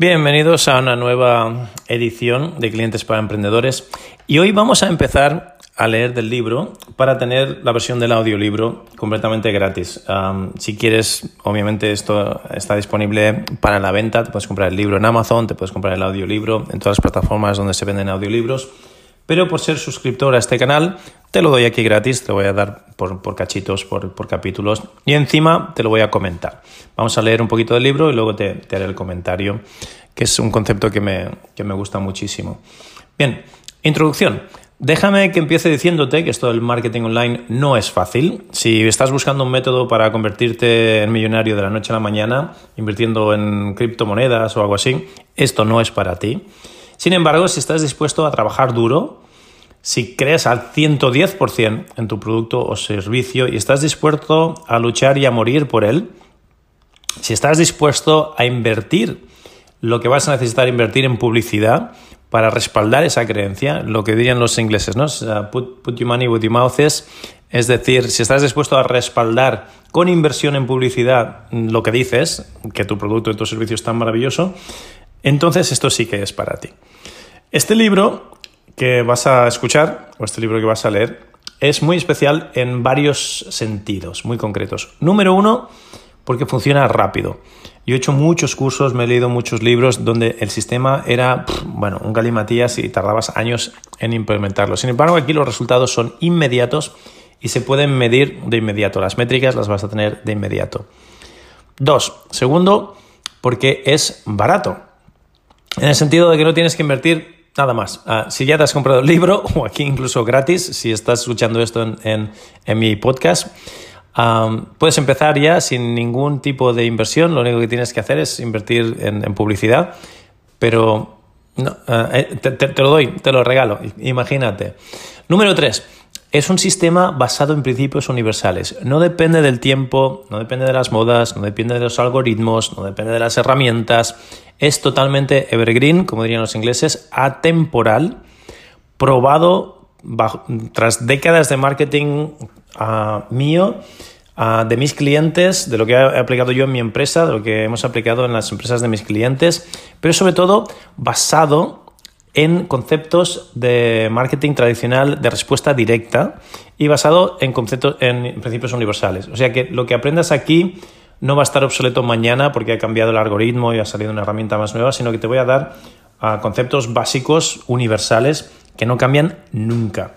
Bienvenidos a una nueva edición de Clientes para Emprendedores. Y hoy vamos a empezar a leer del libro para tener la versión del audiolibro completamente gratis. si quieres, obviamente esto está disponible para la venta, te puedes comprar el libro en Amazon, te puedes comprar el audiolibro en todas las plataformas donde se venden audiolibros pero por ser suscriptor a este canal te lo doy aquí gratis, te lo voy a dar por, cachitos, por, capítulos y encima te lo voy a comentar. Vamos a leer un poquito del libro y luego te, haré el comentario, que es un concepto que me, que me gusta muchísimo. Bien, introducción. Déjame que empiece diciéndote que esto del marketing online no es fácil. Si estás buscando un método para convertirte en millonario de la noche a la mañana, invirtiendo en criptomonedas o algo así, esto no es para ti. Sin embargo, si estás dispuesto a trabajar duro, si crees al 110% en tu producto o servicio y estás dispuesto a luchar y a morir por él, si estás dispuesto a invertir lo que vas a necesitar invertir en publicidad para respaldar esa creencia, lo que dirían los ingleses, ¿no? Put, put your money with your mouth es, es decir, si estás dispuesto a respaldar con inversión en publicidad lo que dices, que tu producto y tu servicio es tan maravilloso, entonces esto sí que es para ti. Este libro que vas a escuchar, o este libro que vas a leer, es muy especial en varios sentidos, muy concretos. Número uno, porque funciona rápido. Yo he hecho muchos cursos, me he leído muchos libros donde el sistema era, bueno, un galimatías y tardabas años en implementarlo. Sin embargo, aquí los resultados son inmediatos y se pueden medir de inmediato. Las métricas las vas a tener de inmediato. Dos, segundo, porque es barato. En el sentido de que no tienes que invertir Nada más. Ah, si ya te has comprado el libro, o aquí incluso gratis, si estás escuchando esto en, mi podcast, puedes empezar ya sin ningún tipo de inversión. Lo único que tienes que hacer es invertir en, publicidad. Pero ah, eh, te, lo doy, te lo regalo. Imagínate. Número 3. Es un sistema basado en principios universales. No depende del tiempo, no depende de las modas, no depende de los algoritmos, no depende de las herramientas. Es totalmente evergreen, como dirían los ingleses, atemporal, probado tras décadas de marketing ah, mío, ah, de mis clientes, de lo que he aplicado yo en mi empresa, de lo que hemos aplicado en las empresas de mis clientes, pero sobre todo basado en conceptos de marketing tradicional de respuesta directa y basado en conceptos en principios universales. O sea que lo que aprendas aquí no va a estar obsoleto mañana porque ha cambiado el algoritmo y ha salido una herramienta más nueva, sino que te voy a dar ah, conceptos básicos universales que no cambian nunca.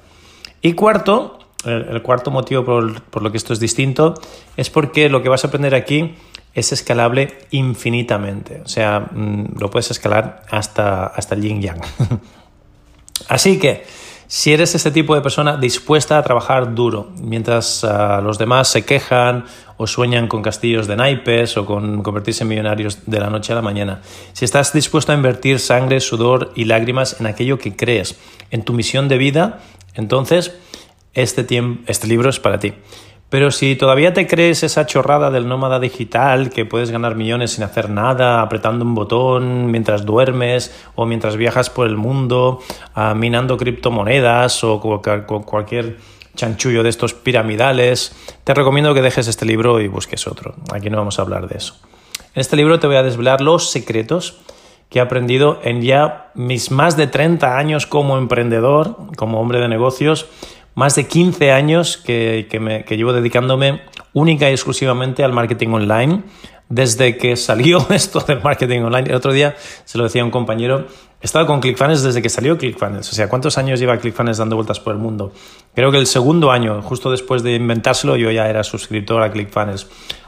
Y cuarto, el, cuarto motivo por, por lo que esto es distinto es porque lo que vas a aprender aquí es escalable infinitamente. O sea, mm, lo puedes escalar hasta, hasta el yin yang. Así que, si eres este tipo de persona dispuesta a trabajar duro, mientras ah, los demás se quejan o sueñan con castillos de naipes o con convertirse en millonarios de la noche a la mañana, si estás dispuesto a invertir sangre, sudor y lágrimas en aquello que crees, en tu misión de vida, entonces este, este libro es para ti. Pero si todavía te crees esa chorrada del nómada digital, que puedes ganar millones sin hacer nada, apretando un botón mientras duermes o mientras viajas por el mundo, ah, minando criptomonedas o cualquier chanchullo de estos piramidales, te recomiendo que dejes este libro y busques otro. Aquí no vamos a hablar de eso. En este libro te voy a desvelar los secretos que he aprendido en ya mis más de 30 años como emprendedor, como hombre de negocios, más de 15 años que, llevo dedicándome única y exclusivamente al marketing online. Desde que salió esto del marketing online, el otro día se lo decía a un compañero, he estado con ClickFunnels desde que salió ClickFunnels. O sea, ¿cuántos años lleva ClickFunnels dando vueltas por el mundo? Creo que el segundo año, justo después de inventárselo, yo ya era suscriptor a ClickFunnels.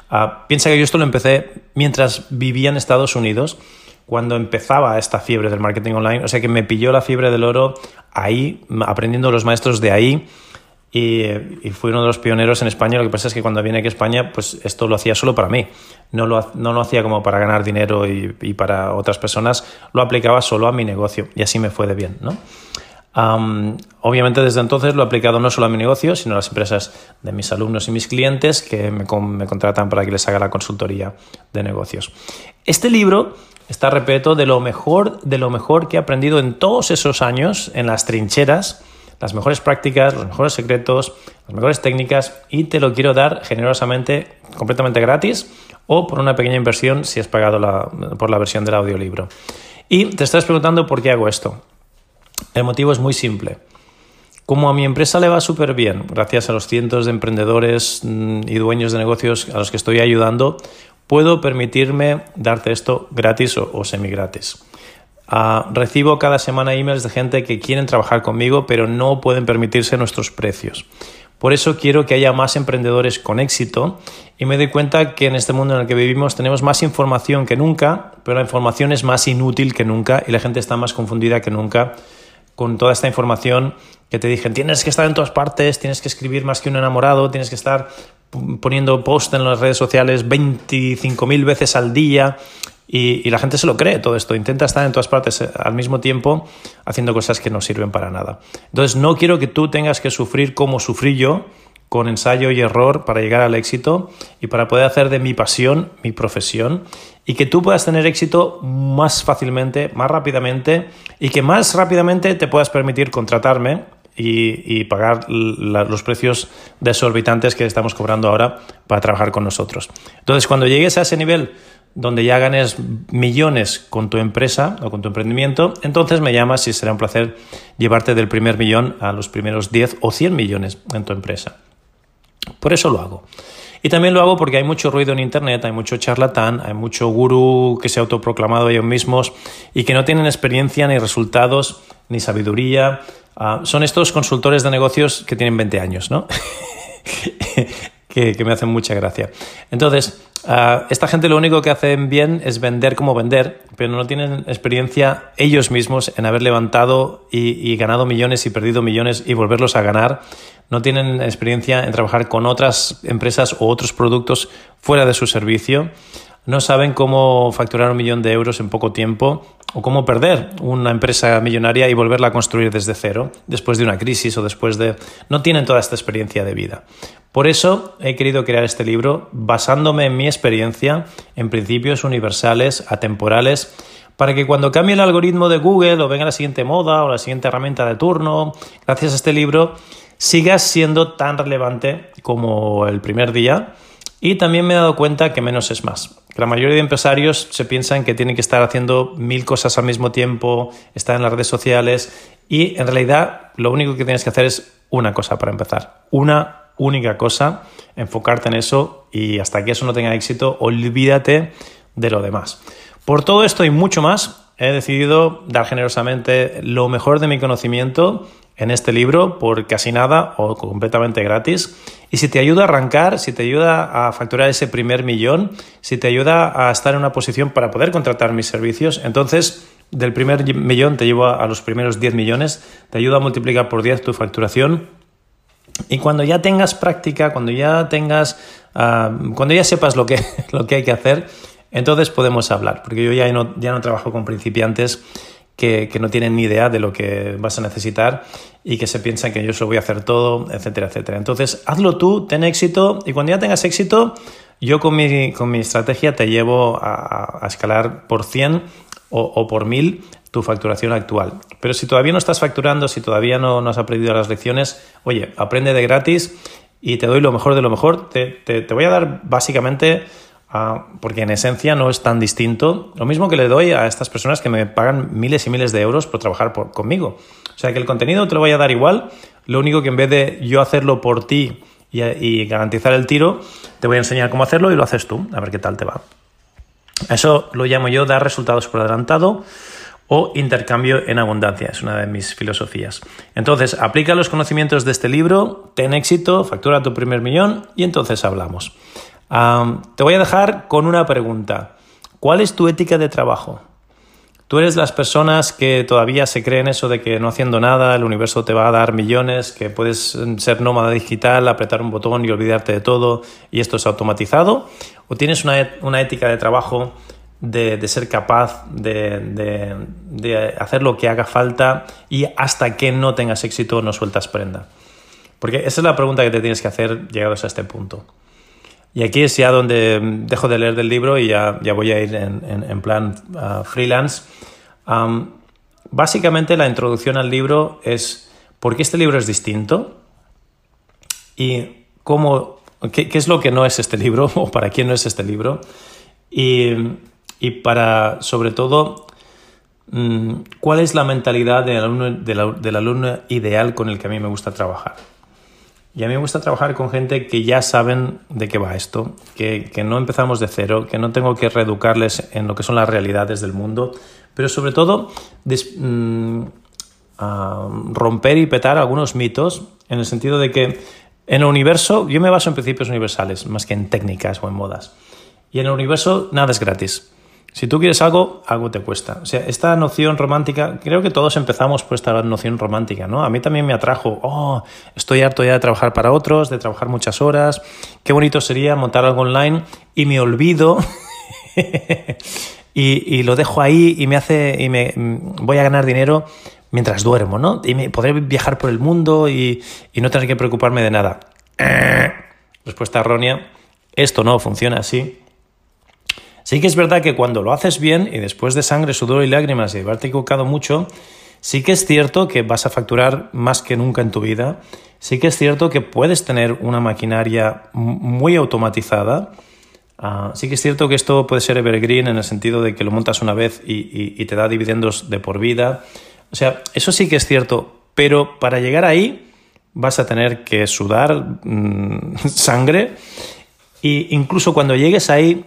Ah, piensa que yo esto lo empecé mientras vivía en Estados Unidos cuando empezaba esta fiebre del marketing online. O sea que me pilló la fiebre del oro ahí, aprendiendo los maestros de ahí. y, fui uno de los pioneros en España. Lo que pasa es que cuando vine aquí a España, pues esto lo hacía solo para mí. No lo, no lo hacía como para ganar dinero y, para otras personas. Lo aplicaba solo a mi negocio y así me fue de bien, ¿no? obviamente desde entonces lo he aplicado no solo a mi negocio, sino a las empresas de mis alumnos y mis clientes que me, me contratan para que les haga la consultoría de negocios. Este libro está repleto de lo mejor, de lo mejor que he aprendido en todos esos años en las trincheras las mejores prácticas, los mejores secretos, las mejores técnicas y te lo quiero dar generosamente, completamente gratis o por una pequeña inversión si has pagado por la versión del audiolibro. Y te estás preguntando por qué hago esto. El motivo es muy simple. Como a mi empresa le va súper bien, gracias a los cientos de emprendedores mm, y dueños de negocios a los que estoy ayudando, puedo permitirme darte esto gratis o, o semi gratis. Ah, recibo cada semana emails de gente que quieren trabajar conmigo pero no pueden permitirse nuestros precios. Por eso quiero que haya más emprendedores con éxito y me doy cuenta que en este mundo en el que vivimos tenemos más información que nunca, pero la información es más inútil que nunca y la gente está más confundida que nunca con toda esta información que te dije, tienes que estar en todas partes, tienes que escribir más que un enamorado, tienes que estar poniendo post en las redes sociales 25.000 veces al día y, la gente se lo cree todo esto, intenta estar en todas partes eh, al mismo tiempo haciendo cosas que no sirven para nada. Entonces no quiero que tú tengas que sufrir como sufrí yo con ensayo y error para llegar al éxito y para poder hacer de mi pasión mi profesión y que tú puedas tener éxito más fácilmente, más rápidamente y que más rápidamente te puedas permitir contratarme y, pagar los precios desorbitantes que estamos cobrando ahora para trabajar con nosotros. Entonces, cuando llegues a ese nivel donde ya ganes millones con tu empresa o con tu emprendimiento, entonces me llamas y será un placer llevarte del primer millón a los primeros 10 o 100 millones en tu empresa. Por eso lo hago. Y también lo hago porque hay mucho ruido en Internet, hay mucho charlatán, hay mucho gurú que se ha autoproclamado ellos mismos y que no tienen experiencia ni resultados ni sabiduría. Ah, son estos consultores de negocios que tienen 20 años, ¿no? que, me hacen mucha gracia. Entonces, ah, esta gente lo único que hacen bien es vender como vender, pero no tienen experiencia ellos mismos en haber levantado y, ganado millones y perdido millones y volverlos a ganar. No tienen experiencia en trabajar con otras empresas o otros productos fuera de su servicio. No saben cómo facturar un millón de euros en poco tiempo o cómo perder una empresa millonaria y volverla a construir desde cero, después de una crisis o después de... No tienen toda esta experiencia de vida. Por eso he querido crear este libro basándome en mi experiencia, en principios universales, atemporales, para que cuando cambie el algoritmo de Google o venga la siguiente moda o la siguiente herramienta de turno, gracias a este libro, sigas siendo tan relevante como el primer día. Y también me he dado cuenta que menos es más. La mayoría de empresarios se piensan que tienen que estar haciendo mil cosas al mismo tiempo, estar en las redes sociales y en realidad lo único que tienes que hacer es una cosa para empezar. Una única cosa, enfocarte en eso y hasta que eso no tenga éxito, olvídate de lo demás. Por todo esto y mucho más, he decidido dar generosamente lo mejor de mi conocimiento en este libro por casi nada o completamente gratis. Y si te ayuda a arrancar, si te ayuda a facturar ese primer millón, si te ayuda a estar en una posición para poder contratar mis servicios, entonces del primer millón te llevo a los primeros 10 millones, te ayuda a multiplicar por 10 tu facturación y cuando ya tengas práctica, cuando ya tengas, ah, cuando ya sepas lo que, lo que hay que hacer, entonces podemos hablar, porque yo ya no, ya no trabajo con principiantes que, que, no tienen ni idea de lo que vas a necesitar y que se piensan que yo solo voy a hacer todo, etcétera, etcétera. Entonces, hazlo tú, ten éxito y cuando ya tengas éxito, yo con mi, con mi estrategia te llevo a, a escalar por 100 o, o por 1000 tu facturación actual. Pero si todavía no estás facturando, si todavía no, no has aprendido las lecciones, oye, aprende de gratis y te doy lo mejor de lo mejor. Te, te, voy a dar básicamente, ah, porque en esencia no es tan distinto, lo mismo que le doy a estas personas que me pagan miles y miles de euros por trabajar conmigo. O sea que el contenido te lo voy a dar igual, lo único que en vez de yo hacerlo por ti y, y garantizar el tiro, te voy a enseñar cómo hacerlo y lo haces tú, a ver qué tal te va. Eso lo llamo yo dar resultados por adelantado o intercambio en abundancia, es una de mis filosofías. Entonces, aplica los conocimientos de este libro, ten éxito, factura tu primer millón y entonces hablamos. Te voy a dejar con una pregunta. ¿Cuál es tu ética de trabajo? Tú eres de las personas que todavía se creen eso de que no haciendo nada el universo te va a dar millones, que puedes ser nómada digital, apretar un botón y olvidarte de todo y esto es automatizado. ¿O tienes una, ética de trabajo de, ser capaz de, de, hacer lo que haga falta y hasta que no tengas éxito no sueltas prenda? Porque esa es la pregunta que te tienes que hacer llegados a este punto. Y aquí es ya donde dejo de leer del libro y ya, ya voy a ir en, plan uh, freelance. básicamente la introducción al libro es por qué este libro es distinto y cómo, qué, es lo que no es este libro o para quién no es este libro y, y para, sobre todo, mm, cuál es la mentalidad del alumno, del alumno ideal con el que a mí me gusta trabajar. Y a mí me gusta trabajar con gente que ya saben de qué va esto, que, no empezamos de cero, que no tengo que reeducarles en lo que son las realidades del mundo, pero sobre todo mm, romper y petar algunos mitos en el sentido de que en el universo, yo me baso en principios universales más que en técnicas o en modas. Y en el universo nada es gratis. Si tú quieres algo, algo te cuesta. O sea, esta noción romántica, creo que todos empezamos por esta noción romántica, ¿no? A mí también me atrajo, oh, estoy harto ya de trabajar para otros, de trabajar muchas horas, qué bonito sería montar algo online y me olvido y, lo dejo ahí y me hace, y me voy a ganar dinero mientras duermo, ¿no? Y me, podré viajar por el mundo y, y no tener que preocuparme de nada. Respuesta errónea, esto no funciona así Sí que es verdad que cuando lo haces bien y después de sangre, sudor y lágrimas y haberte equivocado mucho, sí que es cierto que vas a facturar más que nunca en tu vida. Sí que es cierto que puedes tener una maquinaria muy automatizada. Ah, sí que es cierto que esto puede ser evergreen en el sentido de que lo montas una vez y, te da dividendos de por vida. O sea, eso sí que es cierto, pero para llegar ahí vas a tener que sudar mm, sangre e incluso cuando llegues ahí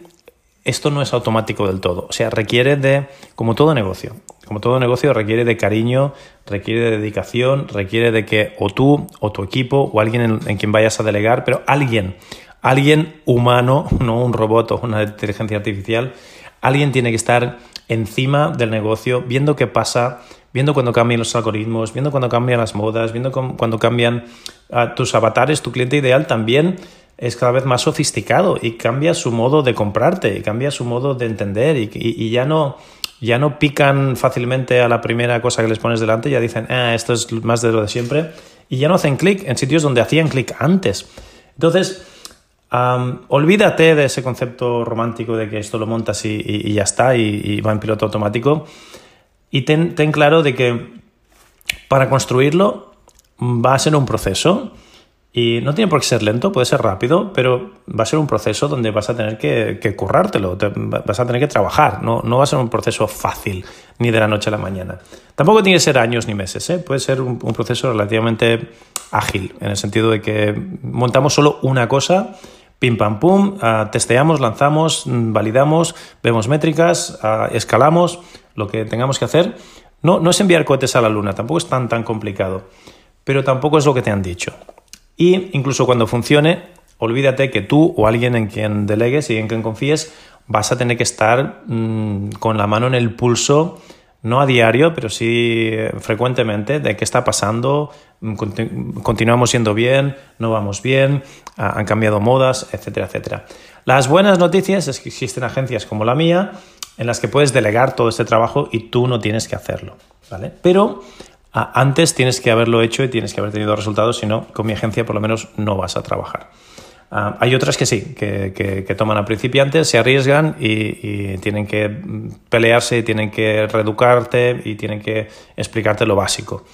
esto no es automático del todo. O sea, requiere de, como todo negocio, como todo negocio requiere de cariño, requiere de dedicación, requiere de que o tú o tu equipo o alguien en, quien vayas a delegar, pero alguien, alguien humano, no un robot o una inteligencia artificial, alguien tiene que estar encima del negocio, viendo qué pasa, viendo cuando cambian los algoritmos, viendo cuando cambian las modas, viendo cuando cambian ah, tus avatares, tu cliente ideal también es cada vez más sofisticado y cambia su modo de comprarte y cambia su modo de entender y, ya no ya no pican fácilmente a la primera cosa que les pones delante, ya dicen, ah, esto es más de lo de siempre, y ya no hacen clic en sitios donde hacían clic antes. Entonces, olvídate de ese concepto romántico de que esto lo montas y, ya está, y, va en piloto automático, y ten, ten claro de que para construirlo va a ser un proceso y no tiene por qué ser lento, puede ser rápido, pero va a ser un proceso donde vas a tener que, currártelo, vas a tener que trabajar, no, no va a ser un proceso fácil ni de la noche a la mañana. Tampoco tiene que ser años ni meses, ¿eh? puede ser un, proceso relativamente ágil, en el sentido de que montamos solo una cosa, pim pam pum, ah, testeamos, lanzamos, validamos, vemos métricas, ah, escalamos, lo que tengamos que hacer. No, no es enviar cohetes a la luna, tampoco es tan, tan complicado, pero tampoco es lo que te han dicho. Y incluso cuando funcione, olvídate que tú o alguien en quien delegues y en quien confíes vas a tener que estar mm, con la mano en el pulso, no a diario, pero sí eh, frecuentemente, de qué está pasando, mm, continuamos siendo bien, no vamos bien, han cambiado modas, etcétera, etcétera. Las buenas noticias es que existen agencias como la mía en las que puedes delegar todo este trabajo y tú no tienes que hacerlo, ¿vale? Pero antes tienes que haberlo hecho y tienes que haber tenido resultados, si no, con mi agencia por lo menos no vas a trabajar. Ah, hay otras que sí, que, toman a principiantes, se arriesgan y, tienen que pelearse, tienen que reeducarte y tienen que explicarte lo básico.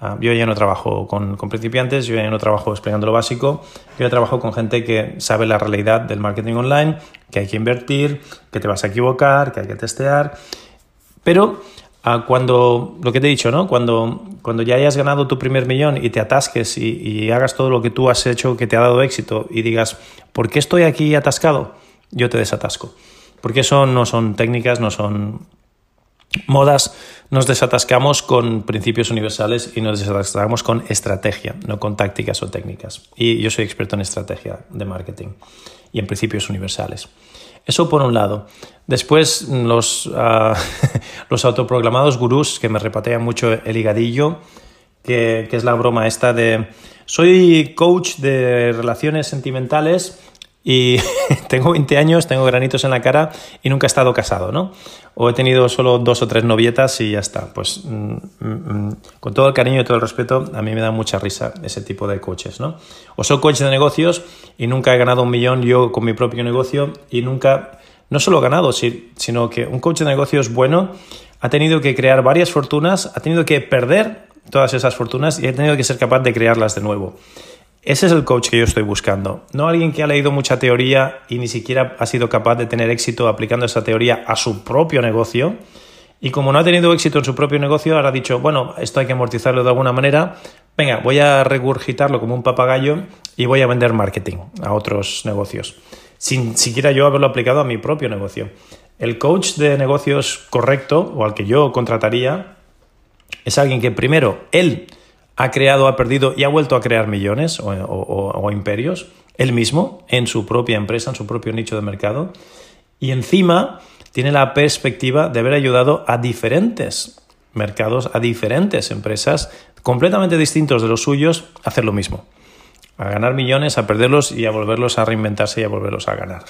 Ah, yo ya no trabajo con, con, principiantes, yo ya no trabajo explicando lo básico, yo ya trabajo con gente que sabe la realidad del marketing online, que hay que invertir, que te vas a equivocar, que hay que testear, pero cuando, lo que te he dicho, ¿no? Cuando, cuando ya hayas ganado tu primer millón y te atasques y, hagas todo lo que tú has hecho que te ha dado éxito y digas, ¿por qué estoy aquí atascado? Yo te desatasco. Porque eso no son técnicas, no son, modas nos desatascamos con principios universales y nos desatascamos con estrategia, no con tácticas o técnicas. Y yo soy experto en estrategia de marketing y en principios universales. Eso por un lado. Después los, uh, los autoprogramados gurús que me repatean mucho el higadillo, que, que es la broma esta de soy coach de relaciones sentimentales y tengo 20 años, tengo granitos en la cara y nunca he estado casado, ¿no? O he tenido solo dos o tres novietas y ya está. Pues mm, mm, con todo el cariño y todo el respeto, a mí me da mucha risa ese tipo de coches, ¿no? O soy coach de negocios y nunca he ganado un millón yo con mi propio negocio y nunca, no solo he ganado, sino que un coach de negocios bueno ha tenido que crear varias fortunas, ha tenido que perder todas esas fortunas y ha tenido que ser capaz de crearlas de nuevo. Ese es el coach que yo estoy buscando. No alguien que ha leído mucha teoría y ni siquiera ha sido capaz de tener éxito aplicando esa teoría a su propio negocio. Y como no ha tenido éxito en su propio negocio, ahora ha dicho, bueno, esto hay que amortizarlo de alguna manera. Venga, voy a regurgitarlo como un papagayo y voy a vender marketing a otros negocios. Sin siquiera yo haberlo aplicado a mi propio negocio. El coach de negocios correcto, o al que yo contrataría, es alguien que primero, él ha creado, ha perdido y ha vuelto a crear millones o, imperios, él mismo, en su propia empresa, en su propio nicho de mercado, y encima tiene la perspectiva de haber ayudado a diferentes mercados, a diferentes empresas completamente distintos de los suyos a hacer lo mismo, a ganar millones, a perderlos y a volverlos a reinventarse y a volverlos a ganar.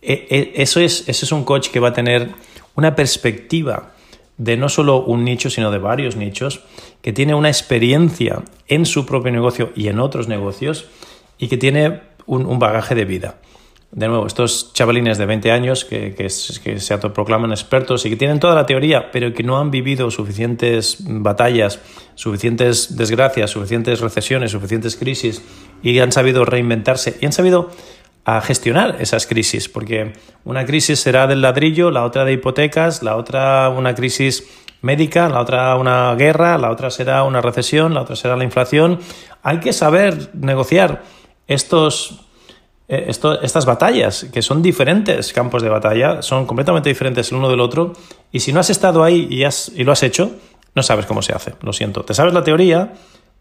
E, e, eso es, ese es un coach que va a tener una perspectiva de no solo un nicho, sino de varios nichos, que tiene una experiencia en su propio negocio y en otros negocios y que tiene un, bagaje de vida. De nuevo, estos chavalines de 20 años que, que, se autoproclaman expertos y que tienen toda la teoría, pero que no han vivido suficientes batallas, suficientes desgracias, suficientes recesiones, suficientes crisis y han sabido reinventarse y han sabido a gestionar esas crisis, porque una crisis será del ladrillo, la otra de hipotecas, la otra una crisis médica, la otra una guerra, la otra será una recesión, la otra será la inflación. Hay que saber negociar estos, eh, estas batallas, que son diferentes campos de batalla, son completamente diferentes el uno del otro, y si no has estado ahí y, has, y lo has hecho, no sabes cómo se hace, lo siento. Te sabes la teoría,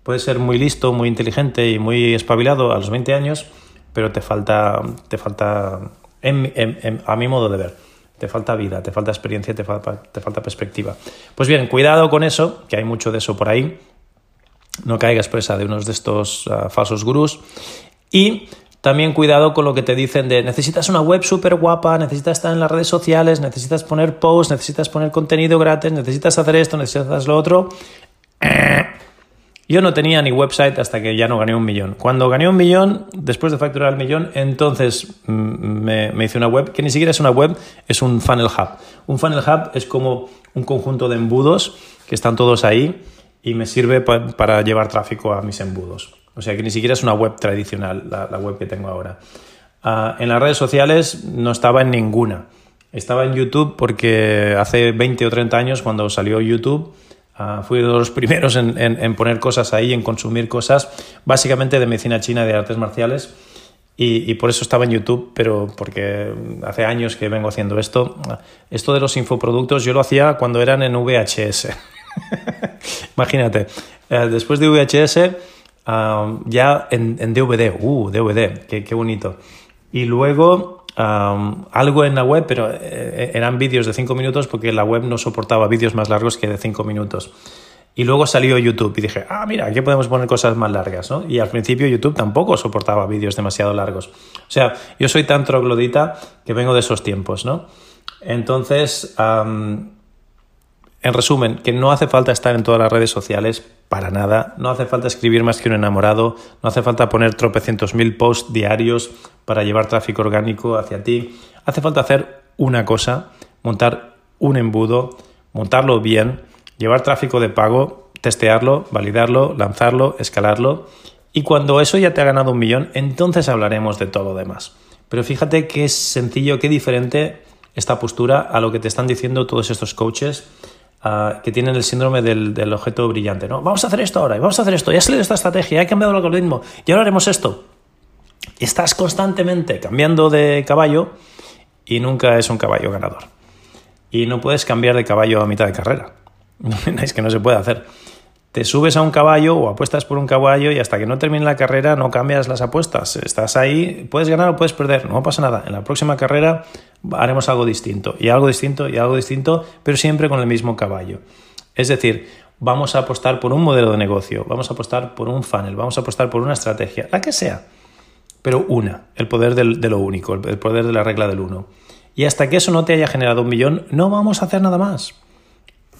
puedes ser muy listo, muy inteligente y muy espabilado a los 20 años, pero te falta, te falta a mi modo de ver, te falta vida, te falta experiencia, te falta, te falta perspectiva. Pues bien, cuidado con eso, que hay mucho de eso por ahí. No caigas presa de unos de estos ah, falsos gurús. Y también cuidado con lo que te dicen de necesitas una web súper guapa, necesitas estar en las redes sociales, necesitas poner posts, necesitas poner contenido gratis, necesitas hacer esto, necesitas lo otro. Yo no tenía ni website hasta que ya no gané un millón. Cuando gané un millón, después de facturar el millón, entonces mm, me, hice una web, que ni siquiera es una web, es un funnel hub. Un funnel hub es como un conjunto de embudos que están todos ahí y me sirve para llevar tráfico a mis embudos. O sea que ni siquiera es una web tradicional, la, web que tengo ahora. Ah, en las redes sociales no estaba en ninguna. Estaba en YouTube porque hace 20 o 30 años, cuando salió YouTube, Ah, fui de los primeros en, poner cosas ahí, en consumir cosas, básicamente de medicina china, de artes marciales. Y, por eso estaba en YouTube, pero porque hace años que vengo haciendo esto. Esto de los infoproductos yo lo hacía cuando eran en VHS. Imagínate, eh, después de VHS, ah, ya en, DVD, uh, DVD, qué bonito. Y luego algo en la web, pero eh, eran vídeos de 5 minutos porque la web no soportaba vídeos más largos que de 5 minutos. Y luego salió YouTube y dije, ah, mira, aquí podemos poner cosas más largas, ¿no? Y al principio YouTube tampoco soportaba vídeos demasiado largos. O sea, yo soy tan troglodita que vengo de esos tiempos, ¿no? Entonces, en resumen, que no hace falta estar en todas las redes sociales para nada, no hace falta escribir más que un enamorado, no hace falta poner tropecientos mil posts diarios para llevar tráfico orgánico hacia ti, hace falta hacer una cosa, montar un embudo, montarlo bien, llevar tráfico de pago, testearlo, validarlo, lanzarlo, escalarlo. Y cuando eso ya te ha ganado un millón, entonces hablaremos de todo lo demás. Pero fíjate qué sencillo, qué diferente esta postura a lo que te están diciendo todos estos coaches que tienen el síndrome del, objeto brillante. ¿no? Vamos a hacer esto ahora, y vamos a hacer esto, ya ha salido esta estrategia, ha cambiado el algoritmo, y ahora haremos esto. Estás constantemente cambiando de caballo y nunca es un caballo ganador. y no puedes cambiar de caballo a mitad de carrera. es que no se puede hacer. Te subes a un caballo o apuestas por un caballo y hasta que no termine la carrera no cambias las apuestas. Estás ahí, puedes ganar o puedes perder, no pasa nada. En la próxima carrera haremos algo distinto y algo distinto y algo distinto, pero siempre con el mismo caballo. Es decir, vamos a apostar por un modelo de negocio, vamos a apostar por un funnel, vamos a apostar por una estrategia, la que sea, pero una, el poder de lo único, el poder de la regla del uno. Y hasta que eso no te haya generado un millón, no vamos a hacer nada más.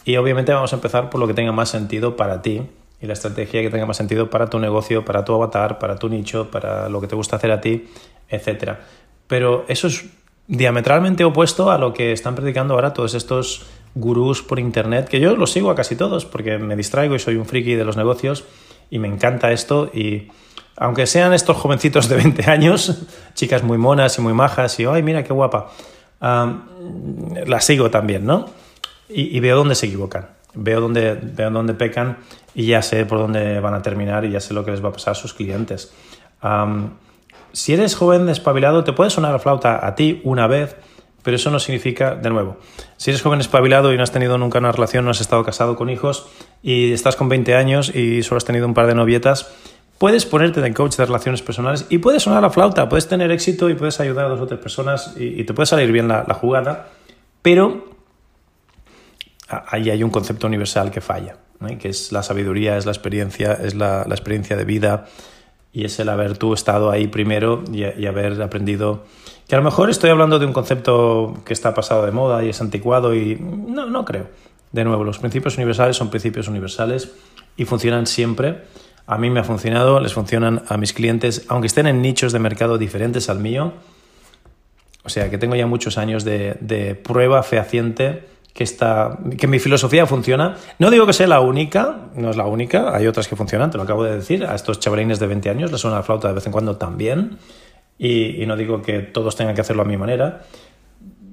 Y obviamente vamos a empezar por lo que tenga más sentido para ti y la estrategia que tenga más sentido para tu negocio, para tu avatar, para tu nicho, para lo que te gusta hacer a ti, etc. Pero eso es diametralmente opuesto a lo que están predicando ahora todos estos gurús por internet, que yo los sigo a casi todos porque me distraigo y soy un friki de los negocios y me encanta esto y aunque sean estos jovencitos de 20 años, chicas muy monas y muy majas y, ay, mira qué guapa, las sigo también, ¿no? Y, veo dónde se equivocan, veo dónde, veo dónde pecan y ya sé por dónde van a terminar y ya sé lo que les va a pasar a sus clientes. si eres joven espabilado, te puede sonar la flauta a ti una vez, pero eso no significa, de nuevo, si eres joven espabilado y no has tenido nunca una relación, no has estado casado con hijos y estás con 20 años y solo has tenido un par de novietas, puedes ponerte de coach de relaciones personales y puedes sonar la flauta, puedes tener éxito y puedes ayudar a dos o tres personas y, te puede salir bien la, jugada, pero ahí hay un concepto universal que falla, que es la sabiduría, es la experiencia, es la, experiencia de vida y es el haber tú estado ahí primero y, haber aprendido que a lo mejor estoy hablando de un concepto que está pasado de moda y es anticuado y no, no creo. De nuevo, los principios universales son principios universales y funcionan siempre a mí me ha funcionado, les funcionan a mis clientes, aunque estén en nichos de mercado diferentes al mío. O sea, que tengo ya muchos años de, prueba fehaciente que, está, que mi filosofía funciona. No digo que sea la única, no es la única, hay otras que funcionan, te lo acabo de decir. A estos chavalines de 20 años les suena la flauta de vez en cuando también. Y, y no digo que todos tengan que hacerlo a mi manera.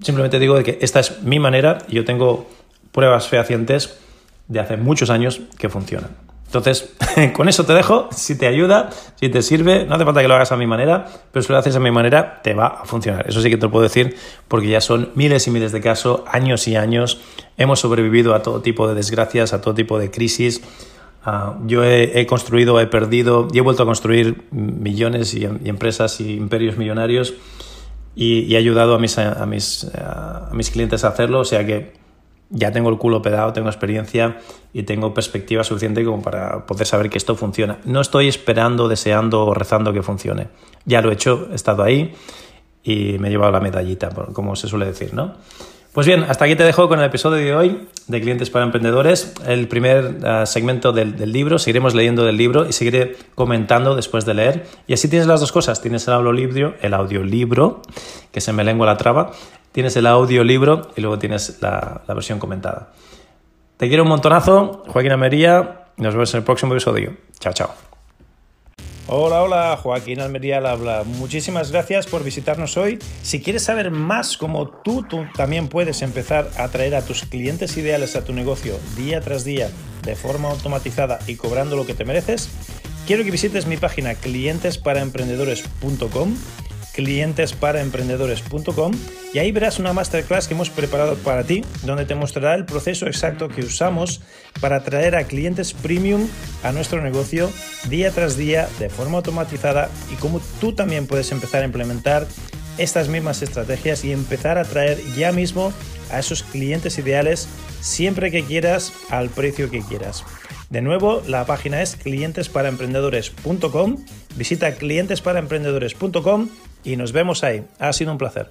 Simplemente digo de que esta es mi manera y yo tengo pruebas fehacientes de hace muchos años que funcionan. Entonces, con eso te dejo. Si te ayuda, si te sirve, no hace falta que lo hagas a mi manera, pero si lo haces a mi manera, te va a funcionar. Eso sí que te lo puedo decir porque ya son miles y miles de casos, años y años. Hemos sobrevivido a todo tipo de desgracias, a todo tipo de crisis. Ah, yo he, construido, he perdido y he vuelto a construir millones y, empresas y imperios millonarios y, he ayudado a mis, a, mis, a mis clientes a hacerlo. O sea que ya tengo el culo pedado, tengo experiencia y tengo perspectiva suficiente como para poder saber que esto funciona. No estoy esperando, deseando o rezando que funcione. Ya lo he hecho, he estado ahí y me he llevado la medallita, como se suele decir, ¿no? Pues bien, hasta aquí te dejo con el episodio de hoy de Clientes para Emprendedores, el primer ah, segmento del, libro. Seguiremos leyendo del libro y seguiré comentando después de leer. Y así tienes las dos cosas. Tienes el audiolibro, el audiolibro, que se me lengua la traba, tienes el audiolibro y luego tienes la, la versión comentada. Te quiero un montonazo, Joaquín Amería. Nos vemos en el próximo episodio. Chao, chao. Hola, hola, Joaquín Almería habla. Muchísimas gracias por visitarnos hoy. Si quieres saber más cómo tú, tú, también puedes empezar a atraer a tus clientes ideales a tu negocio día tras día de forma automatizada y cobrando lo que te mereces, quiero que visites mi página clientesparaemprendedores.com clientesparaemprendedores.com y ahí verás una masterclass que hemos preparado para ti, donde te mostrará el proceso exacto que usamos para atraer a clientes premium a nuestro negocio día tras día de forma automatizada y cómo tú también puedes empezar a implementar estas mismas estrategias y empezar a atraer ya mismo a esos clientes ideales siempre que quieras al precio que quieras. De nuevo, la página es clientesparaemprendedores.com. Visita clientesparaemprendedores.com y nos vemos ahí. Ha sido un placer.